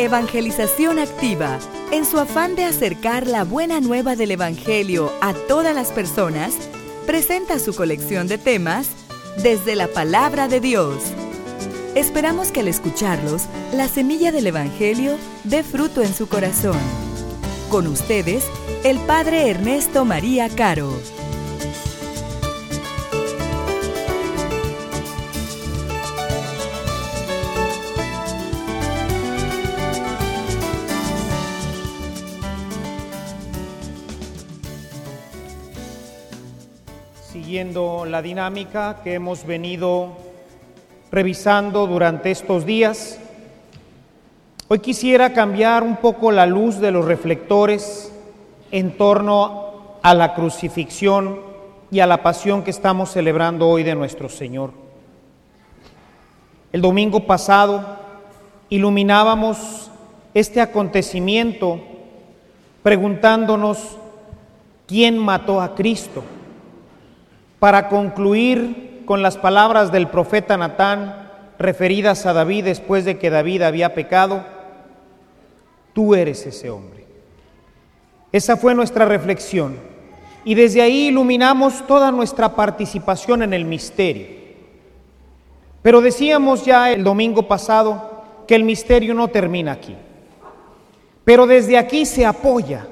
Evangelización Activa, en su afán de acercar la buena nueva del Evangelio a todas las personas, presenta su colección de temas desde la palabra de Dios. Esperamos que al escucharlos, la semilla del Evangelio dé fruto en su corazón. Con ustedes, el Padre Ernesto María Caro. La dinámica que hemos venido revisando durante estos días, hoy quisiera cambiar un poco la luz de los reflectores en torno a la crucifixión y a la pasión que estamos celebrando hoy de nuestro Señor. El domingo pasado iluminábamos este acontecimiento preguntándonos quién mató a Cristo para concluir con las palabras del profeta Natán referidas a David después de que David había pecado, tú eres ese hombre. Esa fue nuestra reflexión y desde ahí iluminamos toda nuestra participación en el misterio. Pero decíamos ya el domingo pasado que el misterio no termina aquí. Pero desde aquí se apoya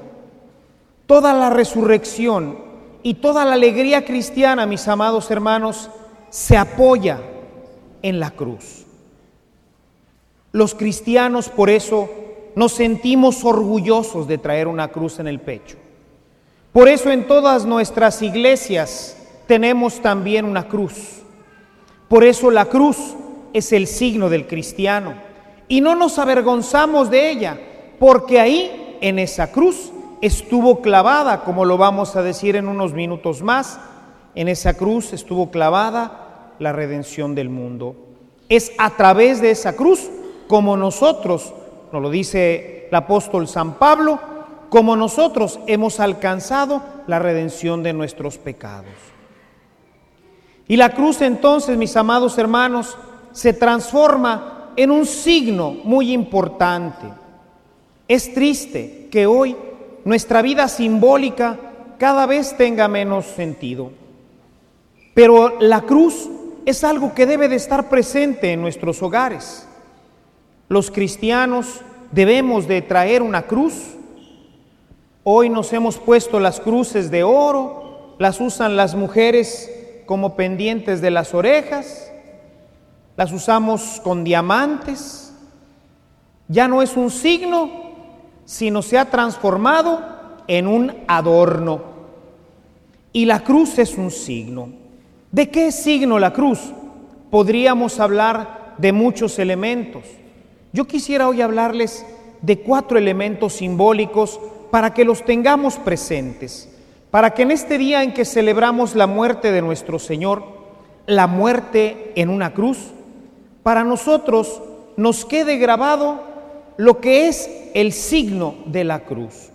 toda la resurrección y toda la alegría cristiana, mis amados hermanos, se apoya en la cruz. Los cristianos por eso nos sentimos orgullosos de traer una cruz en el pecho. Por eso en todas nuestras iglesias tenemos también una cruz. Por eso la cruz es el signo del cristiano. Y no nos avergonzamos de ella, porque ahí, en esa cruz, estuvo clavada, como lo vamos a decir en unos minutos más, en esa cruz estuvo clavada la redención del mundo. Es a través de esa cruz como nosotros, nos lo dice el apóstol San Pablo, como nosotros hemos alcanzado la redención de nuestros pecados. Y la cruz entonces, mis amados hermanos, se transforma en un signo muy importante. Es triste que hoy nuestra vida simbólica cada vez tenga menos sentido. Pero la cruz es algo que debe de estar presente en nuestros hogares. Los cristianos debemos de traer una cruz. Hoy nos hemos puesto las cruces de oro, las usan las mujeres como pendientes de las orejas, las usamos con diamantes. Ya no es un signo, sino se ha transformado en un adorno. Y la cruz es un signo. ¿De qué signo la cruz? Podríamos hablar de muchos elementos. Yo quisiera hoy hablarles de cuatro elementos simbólicos para que los tengamos presentes, para que en este día en que celebramos la muerte de nuestro Señor, la muerte en una cruz, para nosotros nos quede grabado lo que es el signo de la cruz.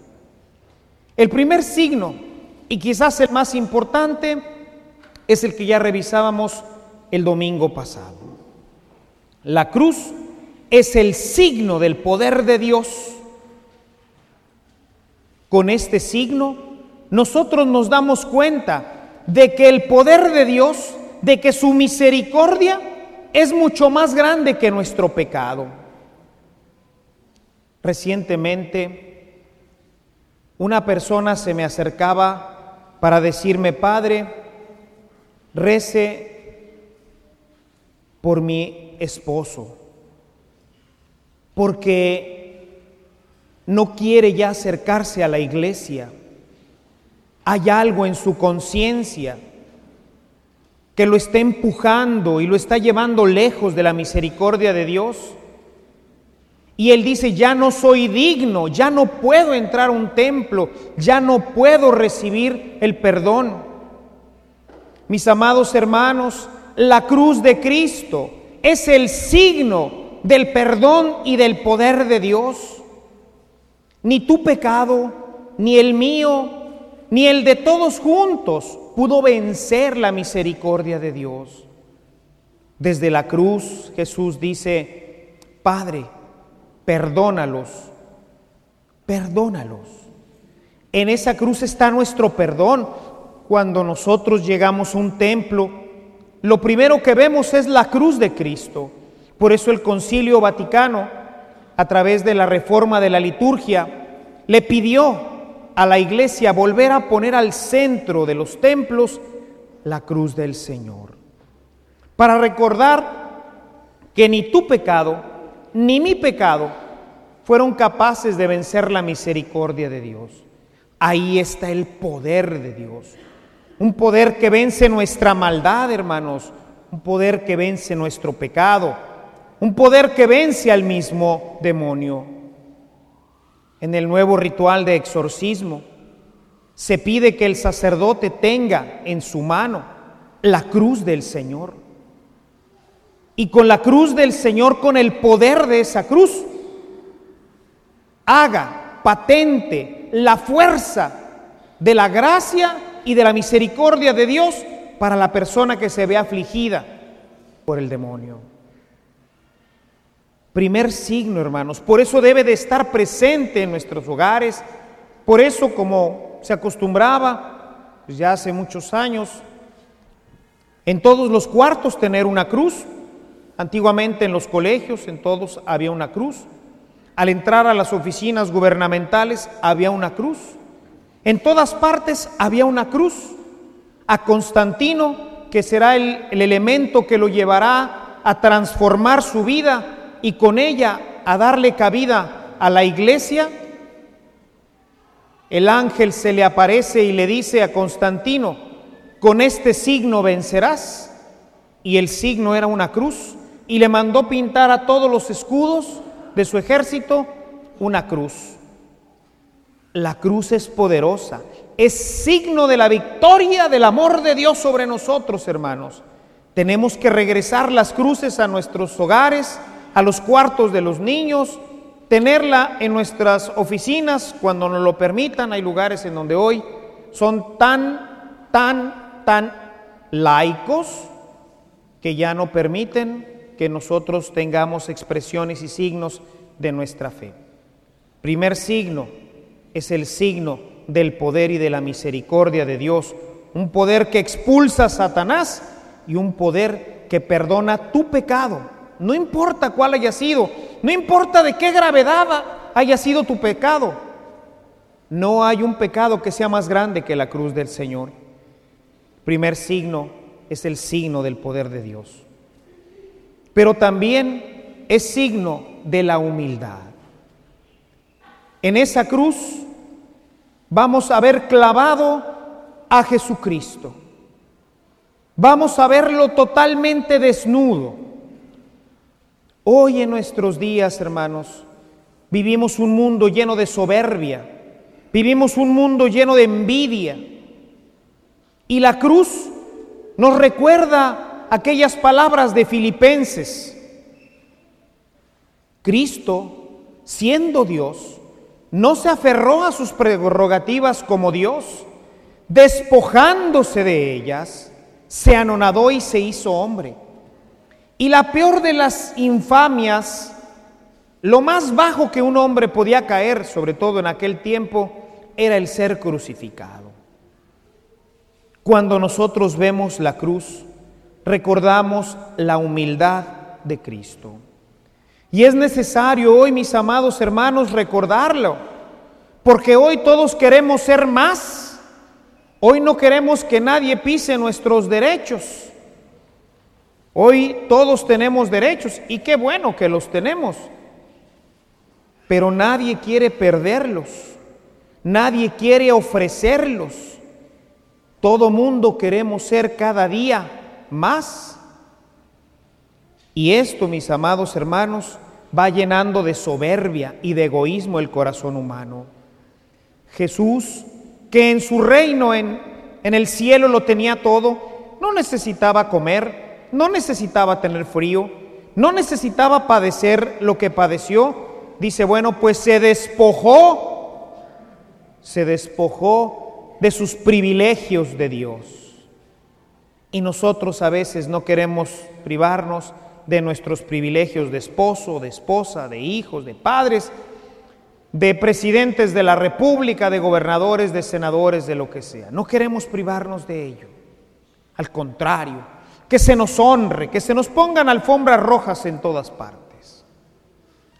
El primer signo, y quizás el más importante, es el que ya revisábamos el domingo pasado. La cruz es el signo del poder de Dios. Con este signo, nosotros nos damos cuenta de que el poder de Dios, de que su misericordia es mucho más grande que nuestro pecado. Recientemente, una persona se me acercaba para decirme, Padre, rece por mi esposo, porque no quiere ya acercarse a la iglesia. Hay algo en su conciencia que lo está empujando y lo está llevando lejos de la misericordia de Dios. Y él dice, ya no soy digno, ya no puedo entrar a un templo, ya no puedo recibir el perdón. Mis amados hermanos, la cruz de Cristo es el signo del perdón y del poder de Dios. Ni tu pecado, ni el mío, ni el de todos juntos pudo vencer la misericordia de Dios. Desde la cruz Jesús dice, Padre, perdónalos, perdónalos. En esa cruz está nuestro perdón. Cuando nosotros llegamos a un templo, lo primero que vemos es la cruz de Cristo. Por eso el Concilio Vaticano, a través de la reforma de la liturgia, le pidió a la iglesia volver a poner al centro de los templos la cruz del Señor. Para recordar que ni tu pecado ni mi pecado fueron capaces de vencer la misericordia de Dios. Ahí está el poder de Dios. Un poder que vence nuestra maldad, hermanos. Un poder que vence nuestro pecado. Un poder que vence al mismo demonio. En el nuevo ritual de exorcismo se pide que el sacerdote tenga en su mano la cruz del Señor. Y con la cruz del Señor, con el poder de esa cruz, haga patente la fuerza de la gracia y de la misericordia de Dios para la persona que se ve afligida por el demonio. Primer signo, hermanos. Por eso debe de estar presente en nuestros hogares. Por eso, como se acostumbraba pues ya hace muchos años, en todos los cuartos tener una cruz. Antiguamente en los colegios, en todos había una cruz. Al entrar a las oficinas gubernamentales había una cruz. En todas partes había una cruz. A Constantino, que será el, el elemento que lo llevará a transformar su vida y con ella a darle cabida a la iglesia, el ángel se le aparece y le dice a Constantino, con este signo vencerás. Y el signo era una cruz. Y le mandó pintar a todos los escudos de su ejército una cruz. La cruz es poderosa, es signo de la victoria del amor de Dios sobre nosotros, hermanos. Tenemos que regresar las cruces a nuestros hogares, a los cuartos de los niños, tenerla en nuestras oficinas cuando nos lo permitan. Hay lugares en donde hoy son tan, tan tan laicos que ya no permiten que nosotros tengamos expresiones y signos de nuestra fe. Primer signo es el signo del poder y de la misericordia de Dios, un poder que expulsa a Satanás y un poder que perdona tu pecado. No importa cuál haya sido, no importa de qué gravedad haya sido tu pecado. No hay un pecado que sea más grande que la cruz del Señor. Primer signo es el signo del poder de Dios. Pero también es signo de la humildad. En esa cruz vamos a ver clavado a Jesucristo. Vamos a verlo totalmente desnudo. Hoy en nuestros días, hermanos, vivimos un mundo lleno de soberbia, vivimos un mundo lleno de envidia, y la cruz nos recuerda aquellas palabras de Filipenses. Cristo, siendo Dios, no se aferró a sus prerrogativas como Dios, despojándose de ellas, se anonadó y se hizo hombre. Y la peor de las infamias, lo más bajo que un hombre podía caer, sobre todo en aquel tiempo, era el ser crucificado. Cuando nosotros vemos la cruz, recordamos la humildad de Cristo. Y es necesario hoy, mis amados hermanos, recordarlo, porque hoy todos queremos ser más. Hoy no queremos que nadie pise nuestros derechos. Hoy todos tenemos derechos y qué bueno que los tenemos, pero nadie quiere perderlos, nadie quiere ofrecerlos. Todo mundo queremos ser cada día más. Y esto, mis amados hermanos, va llenando de soberbia y de egoísmo el corazón humano. Jesús, que en su reino en, en el cielo lo tenía todo, no necesitaba comer, no necesitaba tener frío, no necesitaba padecer lo que padeció. Dice, bueno, pues se despojó, se despojó de sus privilegios de Dios. Y nosotros a veces no queremos privarnos de nuestros privilegios de esposo, de esposa, de hijos, de padres, de presidentes de la República, de gobernadores, de senadores, de lo que sea. No queremos privarnos de ello. Al contrario, que se nos honre, que se nos pongan alfombras rojas en todas partes.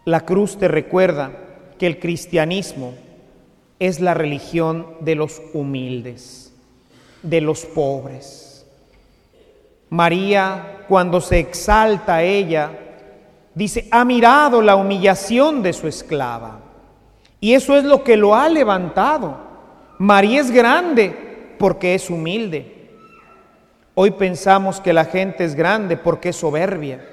La cruz te recuerda que el cristianismo es la religión de los humildes, de los pobres. María, cuando se exalta ella, dice, ha mirado la humillación de su esclava. Y eso es lo que lo ha levantado. María es grande porque es humilde. Hoy pensamos que la gente es grande porque es soberbia,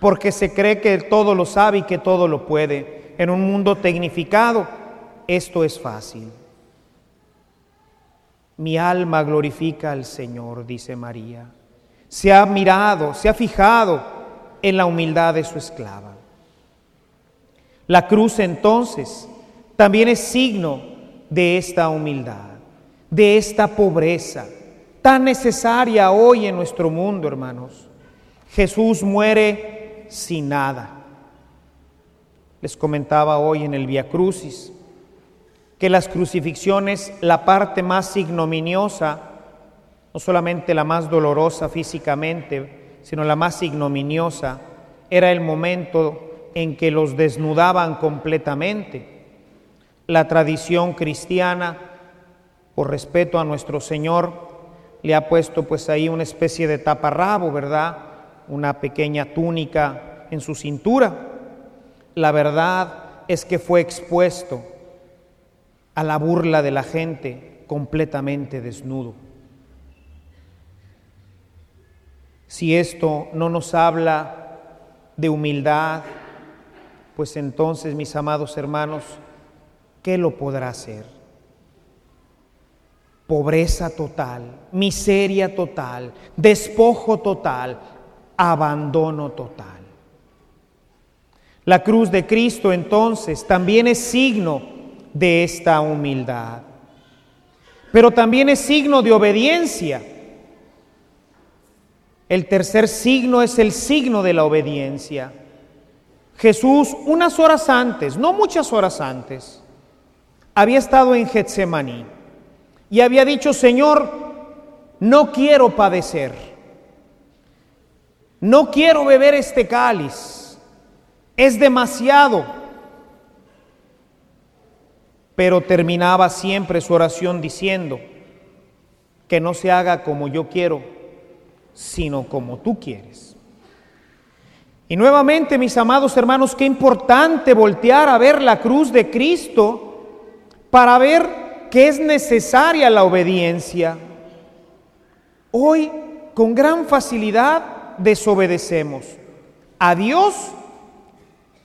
porque se cree que todo lo sabe y que todo lo puede. En un mundo tecnificado, esto es fácil. Mi alma glorifica al Señor, dice María. Se ha mirado, se ha fijado en la humildad de su esclava. La cruz entonces también es signo de esta humildad, de esta pobreza tan necesaria hoy en nuestro mundo, hermanos. Jesús muere sin nada. Les comentaba hoy en el Via Crucis que las crucifixiones, la parte más ignominiosa, no solamente la más dolorosa físicamente, sino la más ignominiosa, era el momento en que los desnudaban completamente la tradición cristiana, por respeto a nuestro Señor, le ha puesto pues ahí una especie de taparrabo, ¿verdad? Una pequeña túnica en su cintura. La verdad es que fue expuesto a la burla de la gente completamente desnudo. Si esto no nos habla de humildad, pues entonces, mis amados hermanos, ¿qué lo podrá hacer? Pobreza total, miseria total, despojo total, abandono total. La cruz de Cristo entonces también es signo de esta humildad, pero también es signo de obediencia. El tercer signo es el signo de la obediencia. Jesús unas horas antes, no muchas horas antes, había estado en Getsemaní y había dicho, Señor, no quiero padecer, no quiero beber este cáliz, es demasiado. Pero terminaba siempre su oración diciendo, que no se haga como yo quiero, sino como tú quieres. Y nuevamente, mis amados hermanos, qué importante voltear a ver la cruz de Cristo para ver que es necesaria la obediencia. Hoy con gran facilidad desobedecemos a Dios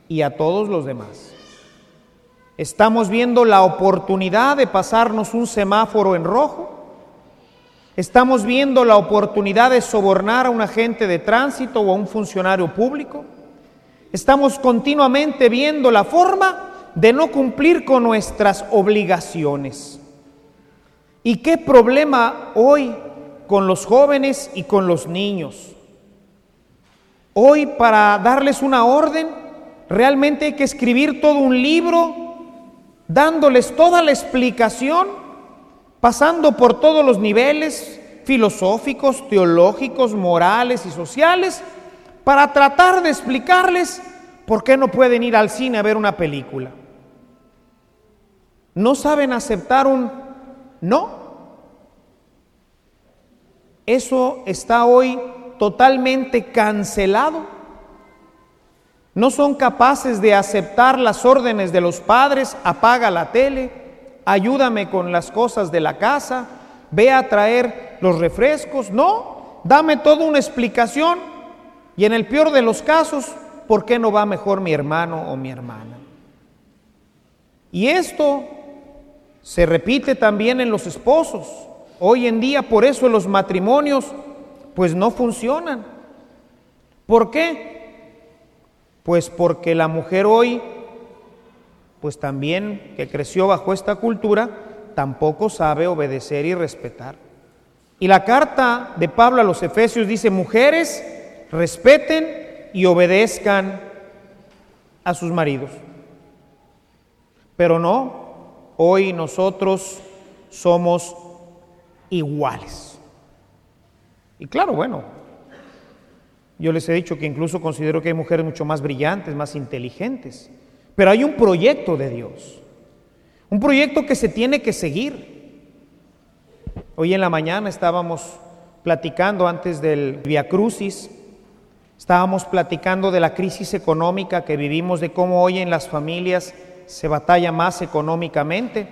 y a todos los demás. Estamos viendo la oportunidad de pasarnos un semáforo en rojo. Estamos viendo la oportunidad de sobornar a un agente de tránsito o a un funcionario público. Estamos continuamente viendo la forma de no cumplir con nuestras obligaciones. ¿Y qué problema hoy con los jóvenes y con los niños? Hoy para darles una orden, realmente hay que escribir todo un libro dándoles toda la explicación, pasando por todos los niveles filosóficos, teológicos, morales y sociales, para tratar de explicarles por qué no pueden ir al cine a ver una película. No saben aceptar un no. Eso está hoy totalmente cancelado. No son capaces de aceptar las órdenes de los padres, apaga la tele, ayúdame con las cosas de la casa, ve a traer los refrescos. No, dame toda una explicación y en el peor de los casos, ¿por qué no va mejor mi hermano o mi hermana? Y esto se repite también en los esposos. Hoy en día por eso los matrimonios pues no funcionan. ¿Por qué? Pues porque la mujer hoy pues también que creció bajo esta cultura tampoco sabe obedecer y respetar. Y la carta de Pablo a los Efesios dice, mujeres, respeten y obedezcan a sus maridos. Pero no, hoy nosotros somos iguales. Y claro, bueno, yo les he dicho que incluso considero que hay mujeres mucho más brillantes, más inteligentes, pero hay un proyecto de Dios, un proyecto que se tiene que seguir. Hoy en la mañana estábamos platicando antes del Via Crucis, estábamos platicando de la crisis económica que vivimos, de cómo hoy en las familias se batalla más económicamente.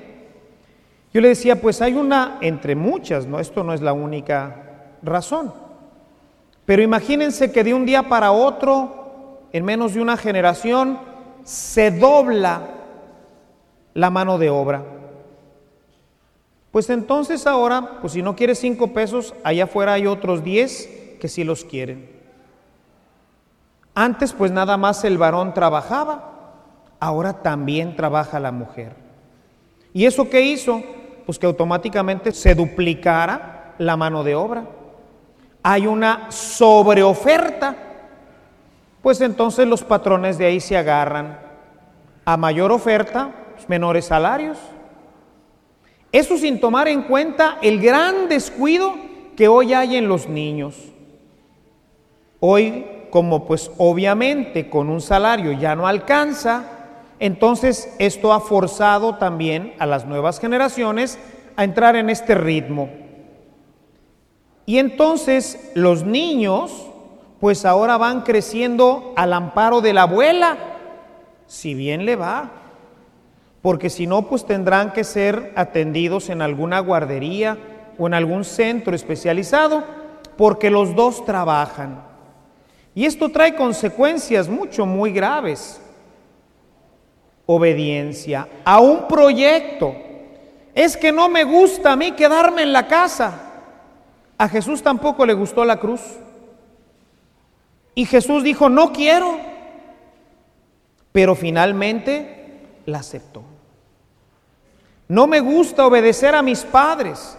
Yo le decía, pues hay una entre muchas, no, esto no es la única razón. Pero imagínense que de un día para otro, en menos de una generación, se dobla la mano de obra. Pues entonces ahora, pues si no quieres cinco pesos, allá afuera hay otros diez que sí los quieren. Antes pues nada más el varón trabajaba, ahora también trabaja la mujer. ¿Y eso qué hizo? Pues que automáticamente se duplicara la mano de obra. Hay una sobreoferta, pues entonces los patrones de ahí se agarran a mayor oferta, pues menores salarios. Eso sin tomar en cuenta el gran descuido que hoy hay en los niños. Hoy, como pues obviamente con un salario ya no alcanza, entonces esto ha forzado también a las nuevas generaciones a entrar en este ritmo. Y entonces los niños pues ahora van creciendo al amparo de la abuela, si bien le va porque si no, pues tendrán que ser atendidos en alguna guardería o en algún centro especializado, porque los dos trabajan. Y esto trae consecuencias mucho, muy graves. Obediencia a un proyecto. Es que no me gusta a mí quedarme en la casa. A Jesús tampoco le gustó la cruz. Y Jesús dijo, no quiero. Pero finalmente la aceptó. No me gusta obedecer a mis padres.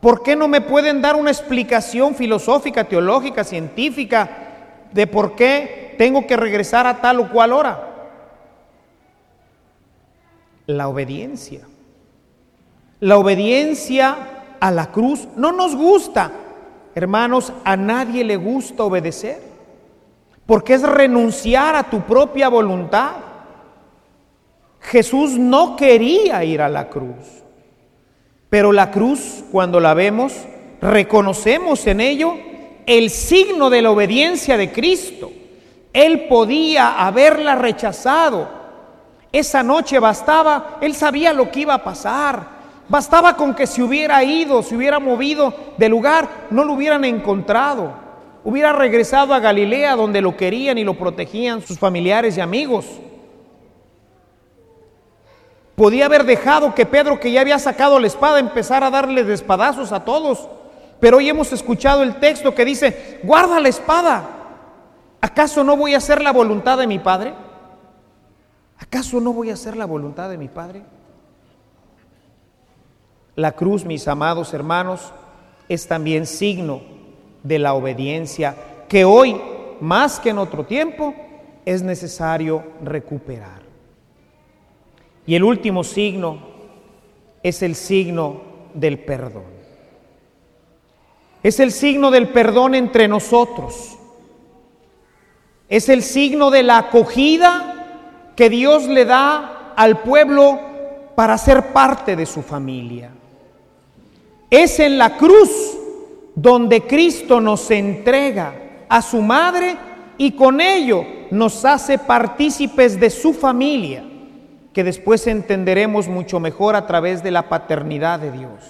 ¿Por qué no me pueden dar una explicación filosófica, teológica, científica de por qué tengo que regresar a tal o cual hora? La obediencia. La obediencia a la cruz no nos gusta. Hermanos, a nadie le gusta obedecer. Porque es renunciar a tu propia voluntad. Jesús no quería ir a la cruz, pero la cruz, cuando la vemos, reconocemos en ello el signo de la obediencia de Cristo. Él podía haberla rechazado. Esa noche bastaba, él sabía lo que iba a pasar. Bastaba con que se hubiera ido, se hubiera movido de lugar, no lo hubieran encontrado. Hubiera regresado a Galilea donde lo querían y lo protegían sus familiares y amigos. Podía haber dejado que Pedro, que ya había sacado la espada, empezara a darle de espadazos a todos. Pero hoy hemos escuchado el texto que dice, guarda la espada. ¿Acaso no voy a hacer la voluntad de mi Padre? ¿Acaso no voy a hacer la voluntad de mi Padre? La cruz, mis amados hermanos, es también signo de la obediencia que hoy, más que en otro tiempo, es necesario recuperar. Y el último signo es el signo del perdón. Es el signo del perdón entre nosotros. Es el signo de la acogida que Dios le da al pueblo para ser parte de su familia. Es en la cruz donde Cristo nos entrega a su madre y con ello nos hace partícipes de su familia que después entenderemos mucho mejor a través de la paternidad de Dios.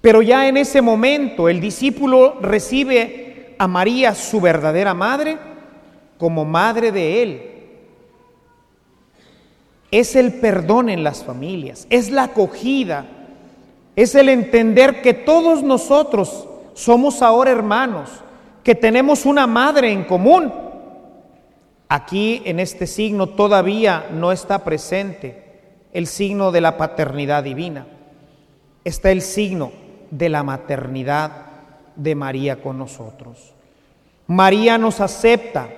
Pero ya en ese momento el discípulo recibe a María, su verdadera madre, como madre de él. Es el perdón en las familias, es la acogida, es el entender que todos nosotros somos ahora hermanos, que tenemos una madre en común Aquí en este signo todavía no está presente el signo de la paternidad divina. Está el signo de la maternidad de María con nosotros. María nos acepta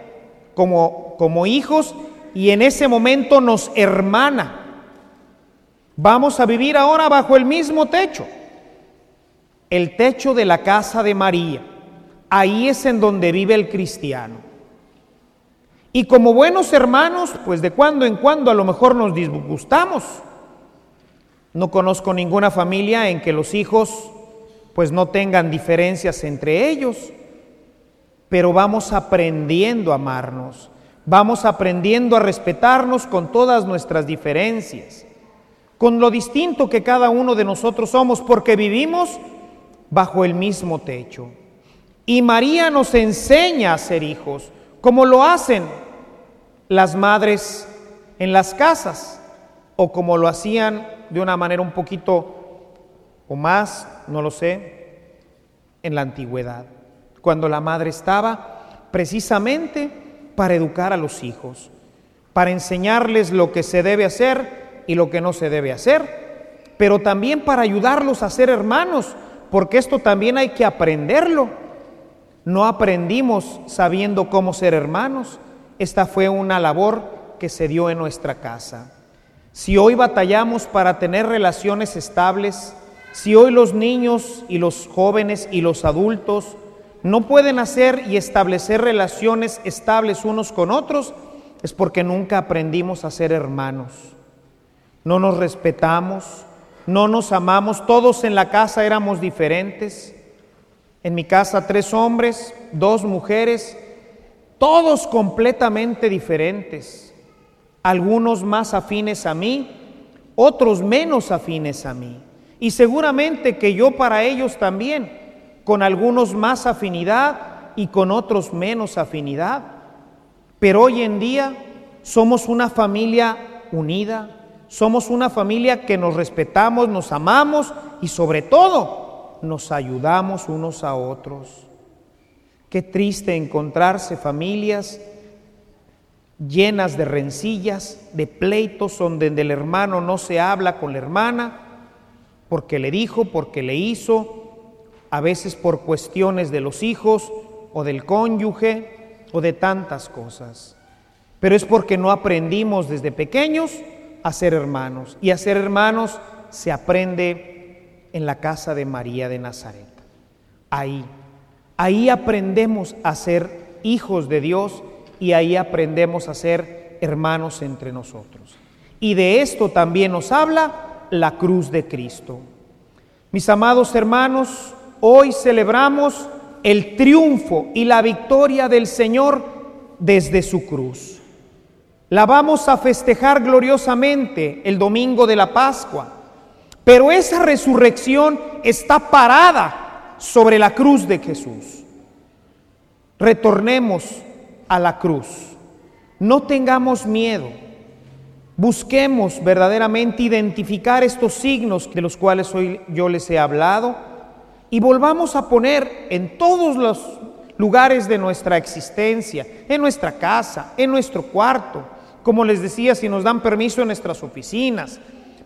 como, como hijos y en ese momento nos hermana. Vamos a vivir ahora bajo el mismo techo, el techo de la casa de María. Ahí es en donde vive el cristiano. Y como buenos hermanos, pues de cuando en cuando a lo mejor nos disgustamos. No conozco ninguna familia en que los hijos pues no tengan diferencias entre ellos, pero vamos aprendiendo a amarnos, vamos aprendiendo a respetarnos con todas nuestras diferencias, con lo distinto que cada uno de nosotros somos, porque vivimos bajo el mismo techo. Y María nos enseña a ser hijos, como lo hacen las madres en las casas, o como lo hacían de una manera un poquito o más, no lo sé, en la antigüedad, cuando la madre estaba precisamente para educar a los hijos, para enseñarles lo que se debe hacer y lo que no se debe hacer, pero también para ayudarlos a ser hermanos, porque esto también hay que aprenderlo. No aprendimos sabiendo cómo ser hermanos, esta fue una labor que se dio en nuestra casa. Si hoy batallamos para tener relaciones estables, si hoy los niños y los jóvenes y los adultos no pueden hacer y establecer relaciones estables unos con otros, es porque nunca aprendimos a ser hermanos. No nos respetamos, no nos amamos, todos en la casa éramos diferentes. En mi casa tres hombres, dos mujeres, todos completamente diferentes. Algunos más afines a mí, otros menos afines a mí. Y seguramente que yo para ellos también, con algunos más afinidad y con otros menos afinidad. Pero hoy en día somos una familia unida, somos una familia que nos respetamos, nos amamos y sobre todo nos ayudamos unos a otros. Qué triste encontrarse familias llenas de rencillas, de pleitos donde el hermano no se habla con la hermana porque le dijo, porque le hizo, a veces por cuestiones de los hijos o del cónyuge o de tantas cosas. Pero es porque no aprendimos desde pequeños a ser hermanos. Y a ser hermanos se aprende en la casa de María de Nazaret. Ahí, ahí aprendemos a ser hijos de Dios y ahí aprendemos a ser hermanos entre nosotros. Y de esto también nos habla la cruz de Cristo. Mis amados hermanos, hoy celebramos el triunfo y la victoria del Señor desde su cruz. La vamos a festejar gloriosamente el domingo de la Pascua, pero esa resurrección está parada sobre la cruz de Jesús. Retornemos a la cruz. No tengamos miedo. Busquemos verdaderamente identificar estos signos de los cuales hoy yo les he hablado y volvamos a poner en todos los lugares de nuestra existencia, en nuestra casa, en nuestro cuarto, como les decía, si nos dan permiso en nuestras oficinas,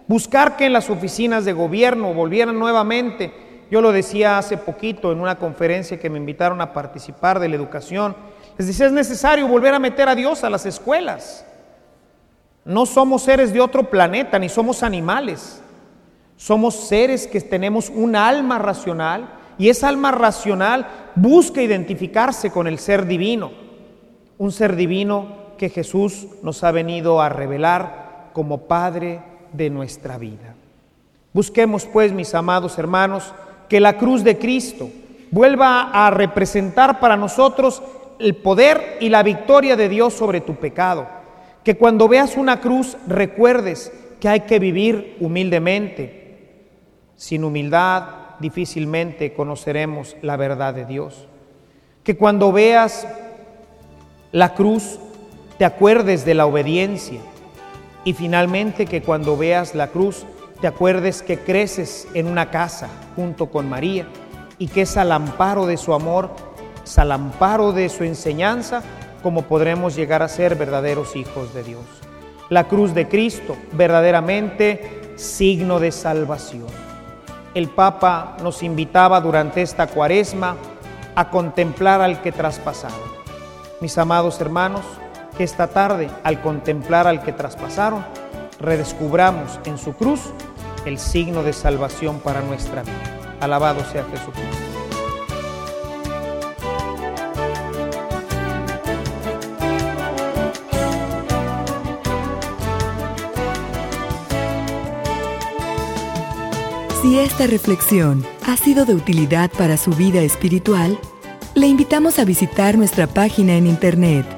buscar que en las oficinas de gobierno volvieran nuevamente, yo lo decía hace poquito en una conferencia que me invitaron a participar de la educación, les decía, es necesario volver a meter a Dios a las escuelas. No somos seres de otro planeta, ni somos animales. Somos seres que tenemos un alma racional y esa alma racional busca identificarse con el ser divino. Un ser divino que Jesús nos ha venido a revelar como Padre de nuestra vida. Busquemos pues, mis amados hermanos, que la cruz de Cristo vuelva a representar para nosotros el poder y la victoria de Dios sobre tu pecado que cuando veas una cruz recuerdes que hay que vivir humildemente. Sin humildad difícilmente conoceremos la verdad de Dios. Que cuando veas la cruz te acuerdes de la obediencia. Y finalmente que cuando veas la cruz te acuerdes que creces en una casa junto con María y que es al amparo de su amor, es al amparo de su enseñanza como podremos llegar a ser verdaderos hijos de Dios. La cruz de Cristo, verdaderamente signo de salvación. El Papa nos invitaba durante esta cuaresma a contemplar al que traspasaba, Mis amados hermanos, que esta tarde, al contemplar al que traspasaron, redescubramos en su cruz el signo de salvación para nuestra vida. Alabado sea Jesucristo. Si esta reflexión ha sido de utilidad para su vida espiritual, le invitamos a visitar nuestra página en internet